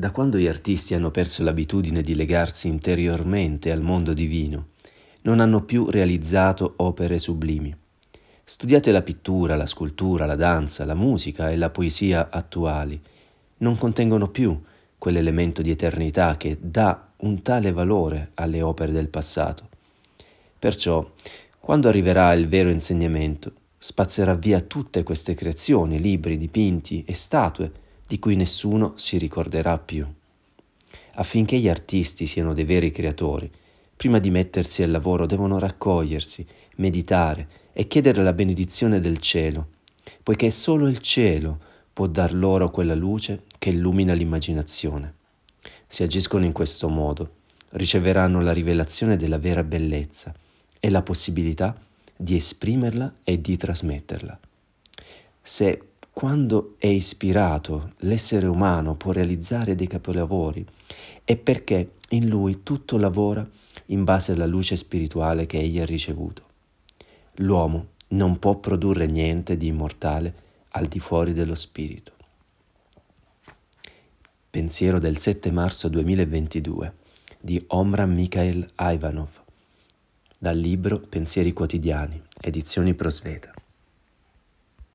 Da quando gli artisti hanno perso l'abitudine di legarsi interiormente al mondo divino, non hanno più realizzato opere sublimi. Studiate la pittura, la scultura, la danza, la musica e la poesia attuali. Non contengono più quell'elemento di eternità che dà un tale valore alle opere del passato. Perciò, quando arriverà il vero insegnamento, spazzerà via tutte queste creazioni, libri, dipinti e statue di cui nessuno si ricorderà più. Affinché gli artisti siano dei veri creatori, prima di mettersi al lavoro devono raccogliersi, meditare e chiedere la benedizione del cielo, poiché solo il cielo può dar loro quella luce che illumina l'immaginazione. Se agiscono in questo modo, riceveranno la rivelazione della vera bellezza e la possibilità di esprimerla e di trasmetterla. Se quando è ispirato l'essere umano può realizzare dei capolavori, è perché in lui tutto lavora in base alla luce spirituale che egli ha ricevuto. L'uomo non può produrre niente di immortale al di fuori dello spirito. Pensiero del 7 marzo 2022 di Omran Mikhail Ivanov dal libro Pensieri quotidiani, edizioni Prosveta.